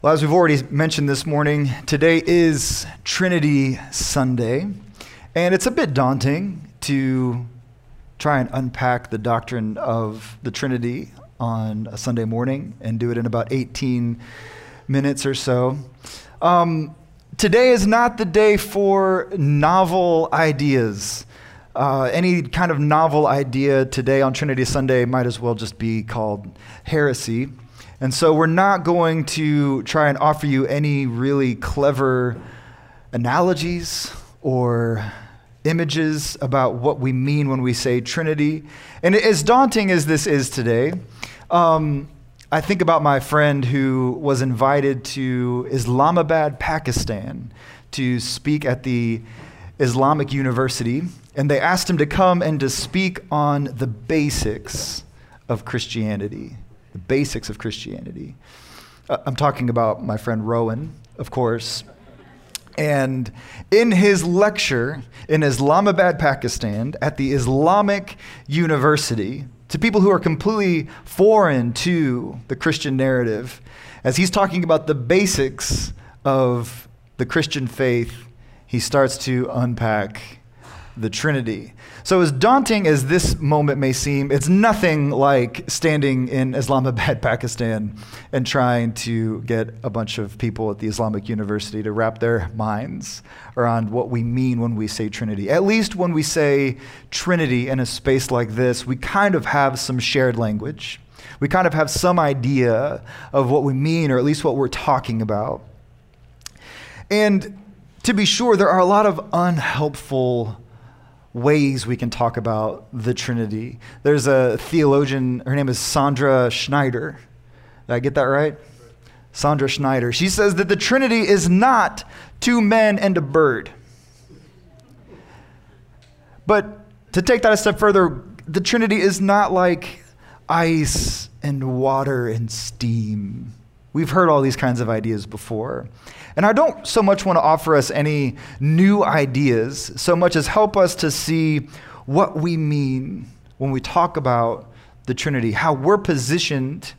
Well, as we've already mentioned this morning, today is Trinity Sunday, and it's a bit daunting to try and unpack the doctrine of the Trinity on a Sunday morning and do it in about 18 minutes or so. Um, today is not the day for novel ideas. Uh, any kind of novel idea today on Trinity Sunday might as well just be called heresy. And so we're not going to try and offer you any really clever analogies or images about what we mean when we say Trinity. And as daunting as this is today, um, I think about my friend who was invited to Islamabad, Pakistan, to speak at the Islamic University. And they asked him to come and to speak on the basics of Christianity the basics of Christianity. Uh, I'm talking about my friend Rowan, of course. And in his lecture in Islamabad, Pakistan, at the Islamic University, to people who are completely foreign to the Christian narrative, as he's talking about the basics of the Christian faith, he starts to unpack the Trinity. So, as daunting as this moment may seem, it's nothing like standing in Islamabad, Pakistan, and trying to get a bunch of people at the Islamic University to wrap their minds around what we mean when we say Trinity. At least when we say Trinity in a space like this, we kind of have some shared language. We kind of have some idea of what we mean, or at least what we're talking about. And to be sure, there are a lot of unhelpful ways we can talk about the Trinity. There's a theologian, her name is Sandra Schneider. Did I get that right? Sandra Schneider. She says that the Trinity is not two men and a bird. But to take that a step further, the Trinity is not like ice and water and steam. We've heard all these kinds of ideas before. And I don't so much want to offer us any new ideas, so much as help us to see what we mean when we talk about the Trinity, how we're positioned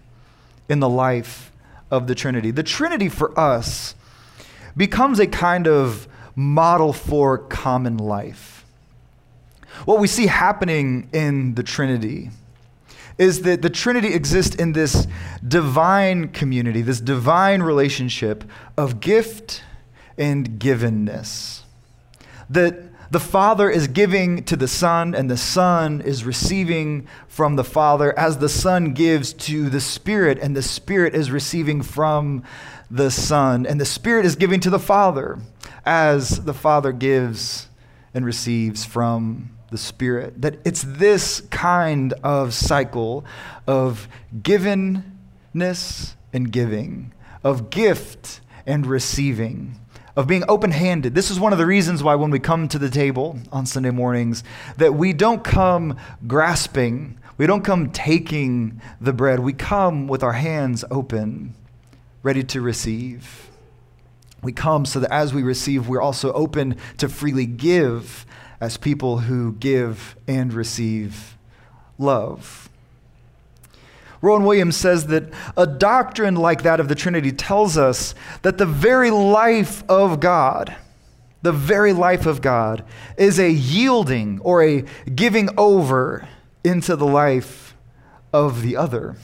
in the life of the Trinity. The Trinity for us becomes a kind of model for common life. What we see happening in the Trinity is that the Trinity exists in this divine community, this divine relationship of gift and givenness. That the Father is giving to the Son, and the Son is receiving from the Father as the Son gives to the Spirit, and the Spirit is receiving from the Son, and the Spirit is giving to the Father as the Father gives and receives from the Spirit. That it's this kind of cycle of givenness and giving, of gift and receiving, of being open handed. This is one of the reasons why, when we come to the table on Sunday mornings, that we don't come grasping, we don't come taking the bread. We come with our hands open, ready to receive. We come so that as we receive, we're also open to freely give as people who give and receive love. Rowan Williams says that a doctrine like that of the Trinity tells us that the very life of God, the very life of God, is a yielding or a giving over into the life of the other.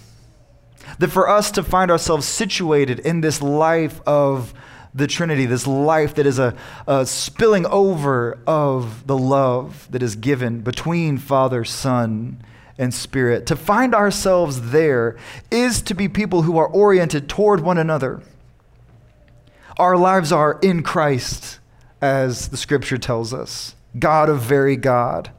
That for us to find ourselves situated in this life of the Trinity, this life that is a, a, spilling over of the love that is given between Father, Son, and Spirit. To find ourselves there is to be people who are oriented toward one another. Our lives are in Christ, as the scripture tells us, God of very God.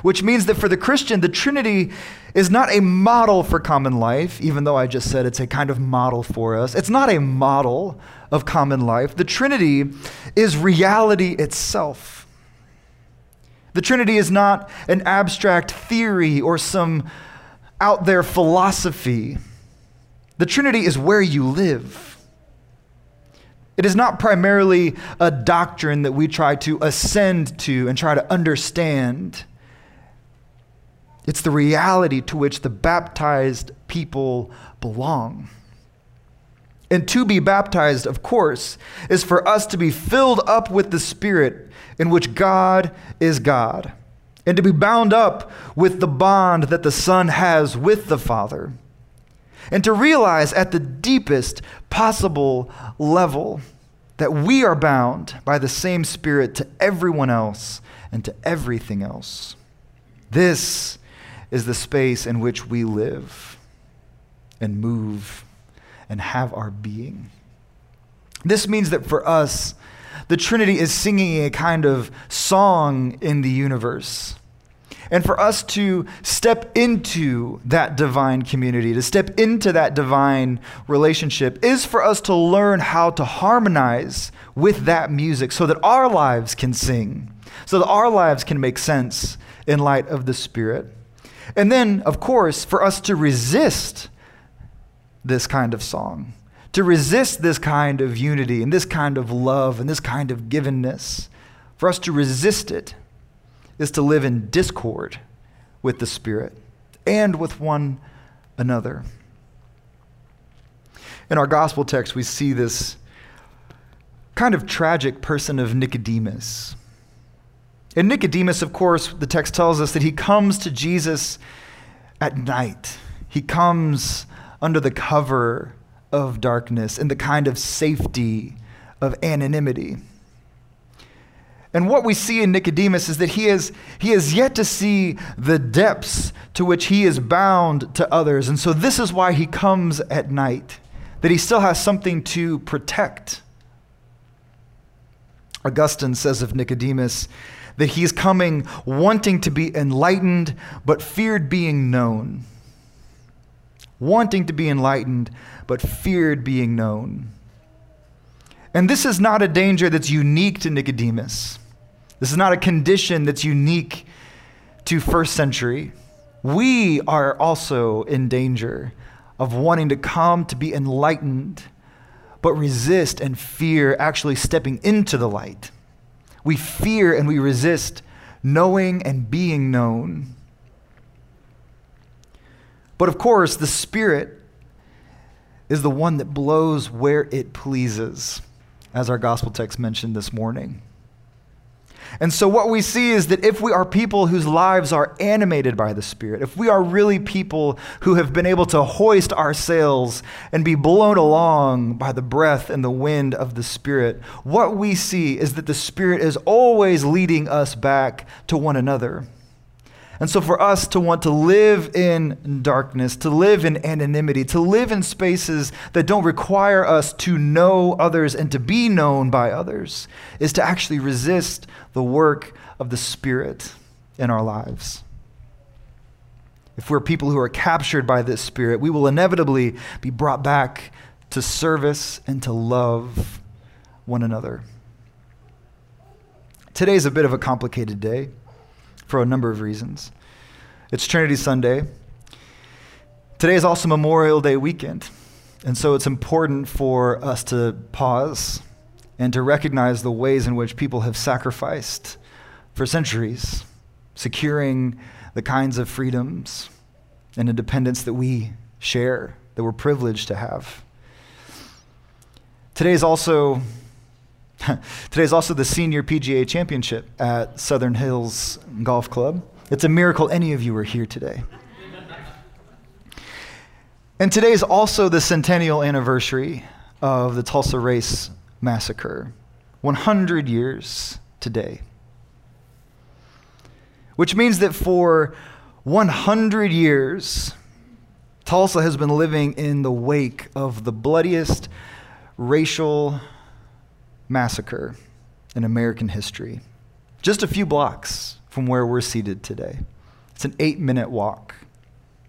Which means that for the Christian, the Trinity is not a model for common life, even though I just said it's a kind of model for us. It's not a model of common life. The Trinity is reality itself. The Trinity is not an abstract theory or some out there philosophy. The Trinity is where you live. It is not primarily a doctrine that we try to ascend to and try to understand. It's the reality to which the baptized people belong. And to be baptized, of course, is for us to be filled up with the Spirit in which God is God, and to be bound up with the bond that the Son has with the Father, and to realize at the deepest possible level that we are bound by the same Spirit to everyone else and to everything else. This is the space in which we live and move and have our being. This means that for us, the Trinity is singing a kind of song in the universe. And for us to step into that divine community, to step into that divine relationship, is for us to learn how to harmonize with that music so that our lives can sing, so that our lives can make sense in light of the Spirit. And then, of course, for us to resist this kind of song, to resist this kind of unity and this kind of love and this kind of givenness, for us to resist it is to live in discord with the Spirit and with one another. In our gospel text, we see this kind of tragic person of Nicodemus. And Nicodemus, of course, the text tells us that he comes to Jesus at night. He comes under the cover of darkness in the kind of safety of anonymity. And what we see in Nicodemus is that he has, he has yet to see the depths to which he is bound to others. And so this is why he comes at night, that he still has something to protect. Augustine says of Nicodemus that he's coming wanting to be enlightened, but feared being known. Wanting to be enlightened, but feared being known. And this is not a danger that's unique to Nicodemus. This is not a condition that's unique to first century. We are also in danger of wanting to come to be enlightened, but resist and fear actually stepping into the light. We fear and we resist knowing and being known. But of course, the Spirit is the one that blows where it pleases, as our gospel text mentioned this morning. And so, what we see is that if we are people whose lives are animated by the Spirit, if we are really people who have been able to hoist our sails and be blown along by the breath and the wind of the Spirit, what we see is that the Spirit is always leading us back to one another. And so, for us to want to live in darkness, to live in anonymity, to live in spaces that don't require us to know others and to be known by others, is to actually resist the work of the Spirit in our lives. If we're people who are captured by this Spirit, we will inevitably be brought back to service and to love one another. Today's a bit of a complicated day for a number of reasons. It's Trinity Sunday. Today is also Memorial Day weekend. And so it's important for us to pause and to recognize the ways in which people have sacrificed for centuries, securing the kinds of freedoms and independence that we share, that we're privileged to have. Today is also Today is also the senior PGA championship at Southern Hills Golf Club. It's a miracle any of you are here today. And today is also the centennial anniversary of the Tulsa Race Massacre. 100 years today. Which means that for 100 years, Tulsa has been living in the wake of the bloodiest racial massacre in American history, just a few blocks from where we're seated today. It's an eight minute walk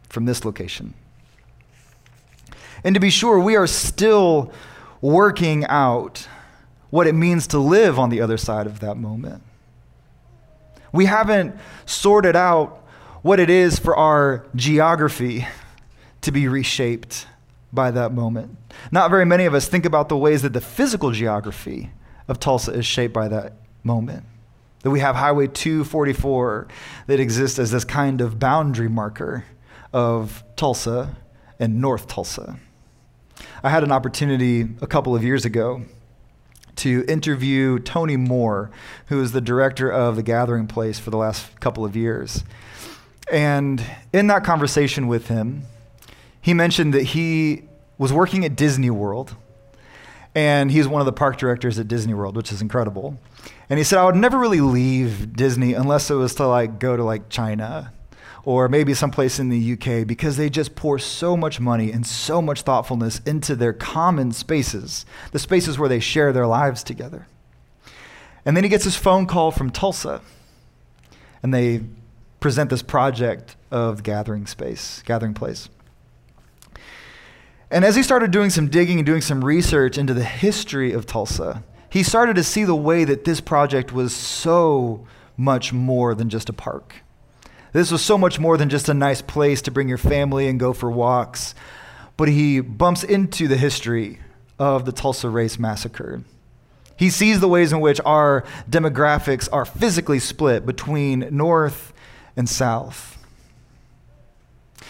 from this location. And to be sure, we are still working out what it means to live on the other side of that moment. We haven't sorted out what it is for our geography to be reshaped by that moment. Not very many of us think about the ways that the physical geography of Tulsa is shaped by that moment. That we have Highway 244 that exists as this kind of boundary marker of Tulsa and North Tulsa. I had an opportunity a couple of years ago to interview Tony Moore, who is the director of The Gathering Place for the last couple of years. And in that conversation with him, he mentioned that he was working at Disney World, and he's one of the park directors at Disney World, which is incredible. And he said, I would never really leave Disney unless it was to like go to like China or maybe someplace in the UK because they just pour so much money and so much thoughtfulness into their common spaces, the spaces where they share their lives together. And then he gets his phone call from Tulsa, and they present this project of gathering space, gathering place. And as he started doing some digging and doing some research into the history of Tulsa, he started to see the way that this project was so much more than just a park. This was so much more than just a nice place to bring your family and go for walks. But he bumps into the history of the Tulsa Race Massacre. He sees the ways in which our demographics are physically split between North and South.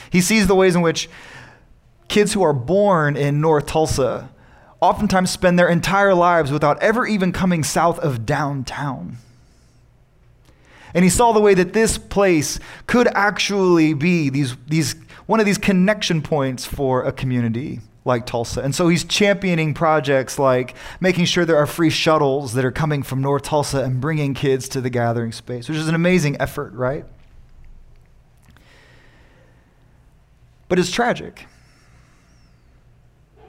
He sees the ways in which kids who are born in North Tulsa oftentimes spend their entire lives without ever even coming south of downtown. And he saw the way that this place could actually be these, these, one of these connection points for a community like Tulsa. And so he's championing projects like making sure there are free shuttles that are coming from North Tulsa and bringing kids to the gathering space, which is an amazing effort, right? But it's tragic.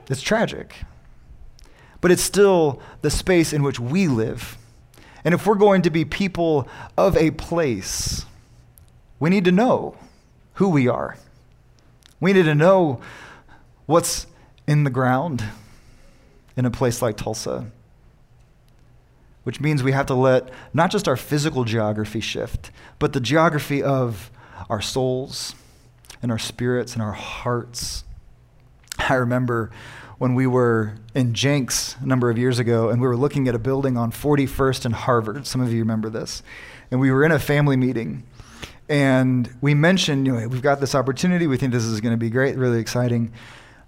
It's tragic. But it's still the space in which we live and if we're going to be people of a place, we need to know who we are. We need to know what's in the ground in a place like Tulsa, which means we have to let not just our physical geography shift, but the geography of our souls and our spirits and our hearts. I remember when we were in Jenks a number of years ago, and we were looking at a building on 41st and Harvard. Some of you remember this. And we were in a family meeting, and we mentioned, you know, we've got this opportunity. We think this is going to be great, really exciting.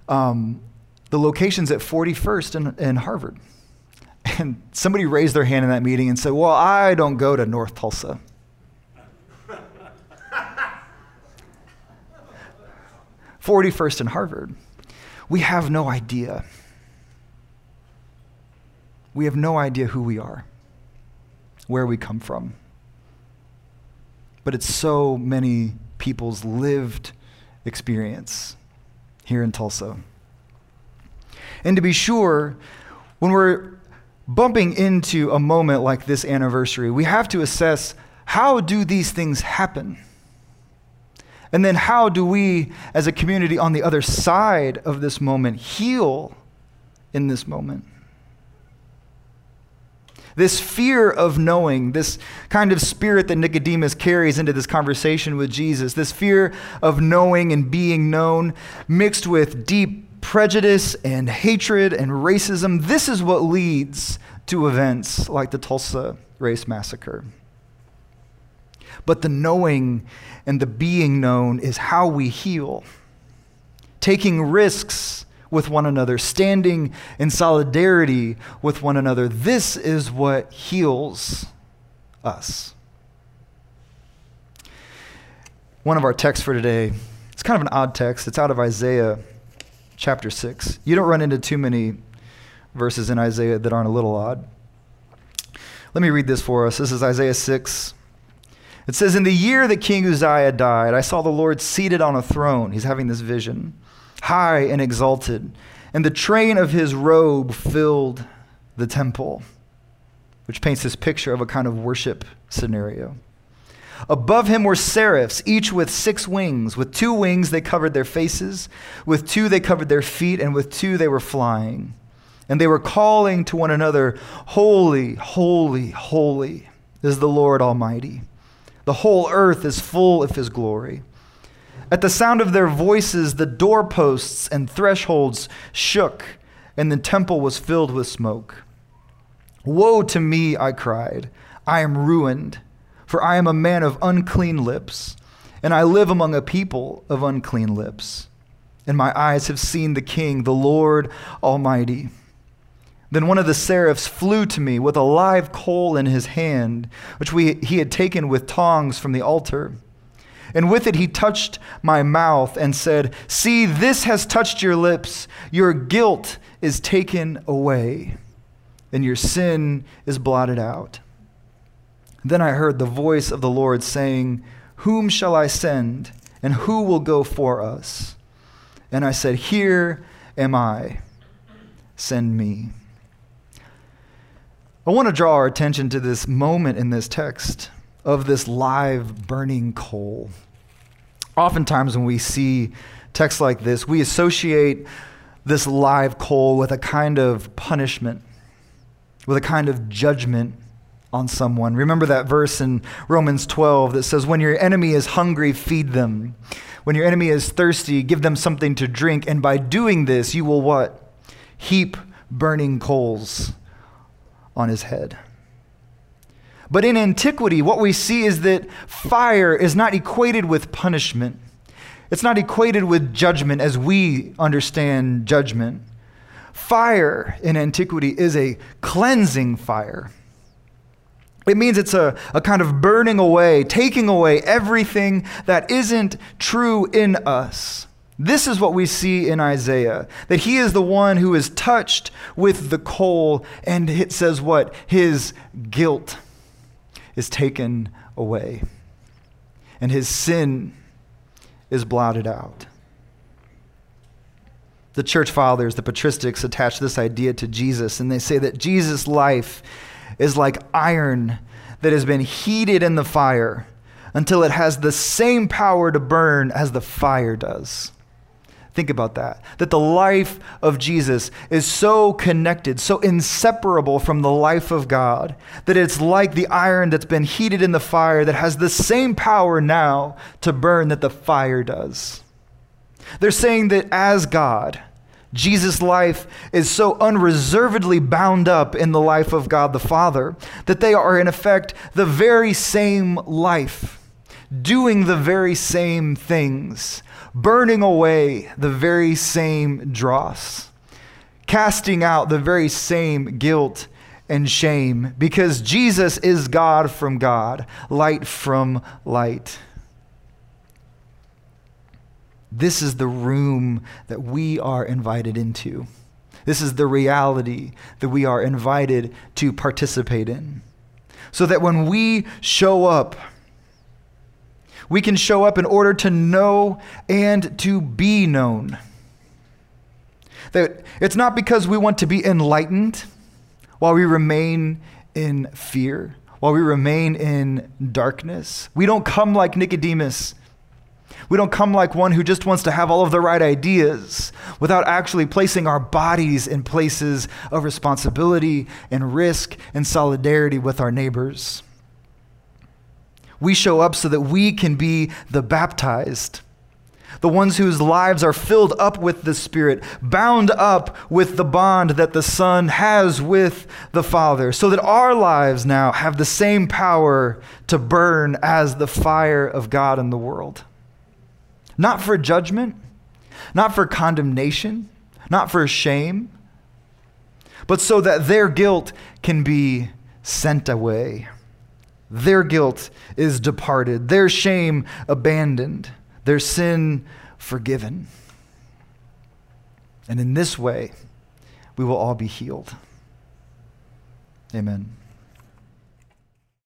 Um, the location's at 41st and, and Harvard. And somebody raised their hand in that meeting and said, Well, I don't go to North Tulsa. Forty-first and Harvard we have no idea. We have no idea who we are, where we come from. But it's so many people's lived experience here in Tulsa. And to be sure, when we're bumping into a moment like this anniversary, we have to assess how do these things happen? And then, how do we, as a community on the other side of this moment, heal in this moment? This fear of knowing, this kind of spirit that Nicodemus carries into this conversation with Jesus, this fear of knowing and being known, mixed with deep prejudice and hatred and racism, this is what leads to events like the Tulsa Race Massacre. But the knowing and the being known is how we heal. Taking risks with one another, standing in solidarity with one another. This is what heals us. One of our texts for today, it's kind of an odd text. It's out of Isaiah chapter 6. You don't run into too many verses in Isaiah that aren't a little odd. Let me read this for us. This is Isaiah 6, it says, In the year that King Uzziah died, I saw the Lord seated on a throne. He's having this vision, high and exalted, and the train of his robe filled the temple, which paints this picture of a kind of worship scenario. Above him were seraphs, each with six wings. With two wings they covered their faces, with two they covered their feet, and with two they were flying. And they were calling to one another, Holy, holy, holy is the Lord Almighty. The whole earth is full of his glory. At the sound of their voices, the doorposts and thresholds shook, and the temple was filled with smoke. Woe to me, I cried. I am ruined, for I am a man of unclean lips, and I live among a people of unclean lips. and my eyes have seen the King, the Lord Almighty. Then one of the seraphs flew to me with a live coal in his hand, which we, he had taken with tongs from the altar. And with it he touched my mouth and said, See, this has touched your lips. Your guilt is taken away, and your sin is blotted out. Then I heard the voice of the Lord saying, Whom shall I send, and who will go for us? And I said, Here am I. Send me. I want to draw our attention to this moment in this text of this live burning coal. Oftentimes, when we see texts like this, we associate this live coal with a kind of punishment, with a kind of judgment on someone. Remember that verse in Romans 12 that says, When your enemy is hungry, feed them. When your enemy is thirsty, give them something to drink. And by doing this, you will what? Heap burning coals on his head. But in antiquity, what we see is that fire is not equated with punishment. It's not equated with judgment as we understand judgment. Fire in antiquity is a cleansing fire. It means it's a, a kind of burning away, taking away everything that isn't true in us. This is what we see in Isaiah that he is the one who is touched with the coal, and it says what? His guilt is taken away, and his sin is blotted out. The church fathers, the patristics, attach this idea to Jesus, and they say that Jesus' life is like iron that has been heated in the fire until it has the same power to burn as the fire does. Think about that. That the life of Jesus is so connected, so inseparable from the life of God, that it's like the iron that's been heated in the fire that has the same power now to burn that the fire does. They're saying that as God, Jesus' life is so unreservedly bound up in the life of God the Father that they are, in effect, the very same life, doing the very same things, burning away the very same dross, casting out the very same guilt and shame, because Jesus is God from God, light from light. This is the room that we are invited into. This is the reality that we are invited to participate in. So that when we show up, we can show up in order to know and to be known. That it's not because we want to be enlightened while we remain in fear, while we remain in darkness. We don't come like Nicodemus we don't come like one who just wants to have all of the right ideas without actually placing our bodies in places of responsibility and risk and solidarity with our neighbors. We show up so that we can be the baptized, the ones whose lives are filled up with the Spirit, bound up with the bond that the Son has with the Father, so that our lives now have the same power to burn as the fire of God in the world not for judgment, not for condemnation, not for shame, but so that their guilt can be sent away. Their guilt is departed, their shame abandoned, their sin forgiven. And in this way, we will all be healed. Amen.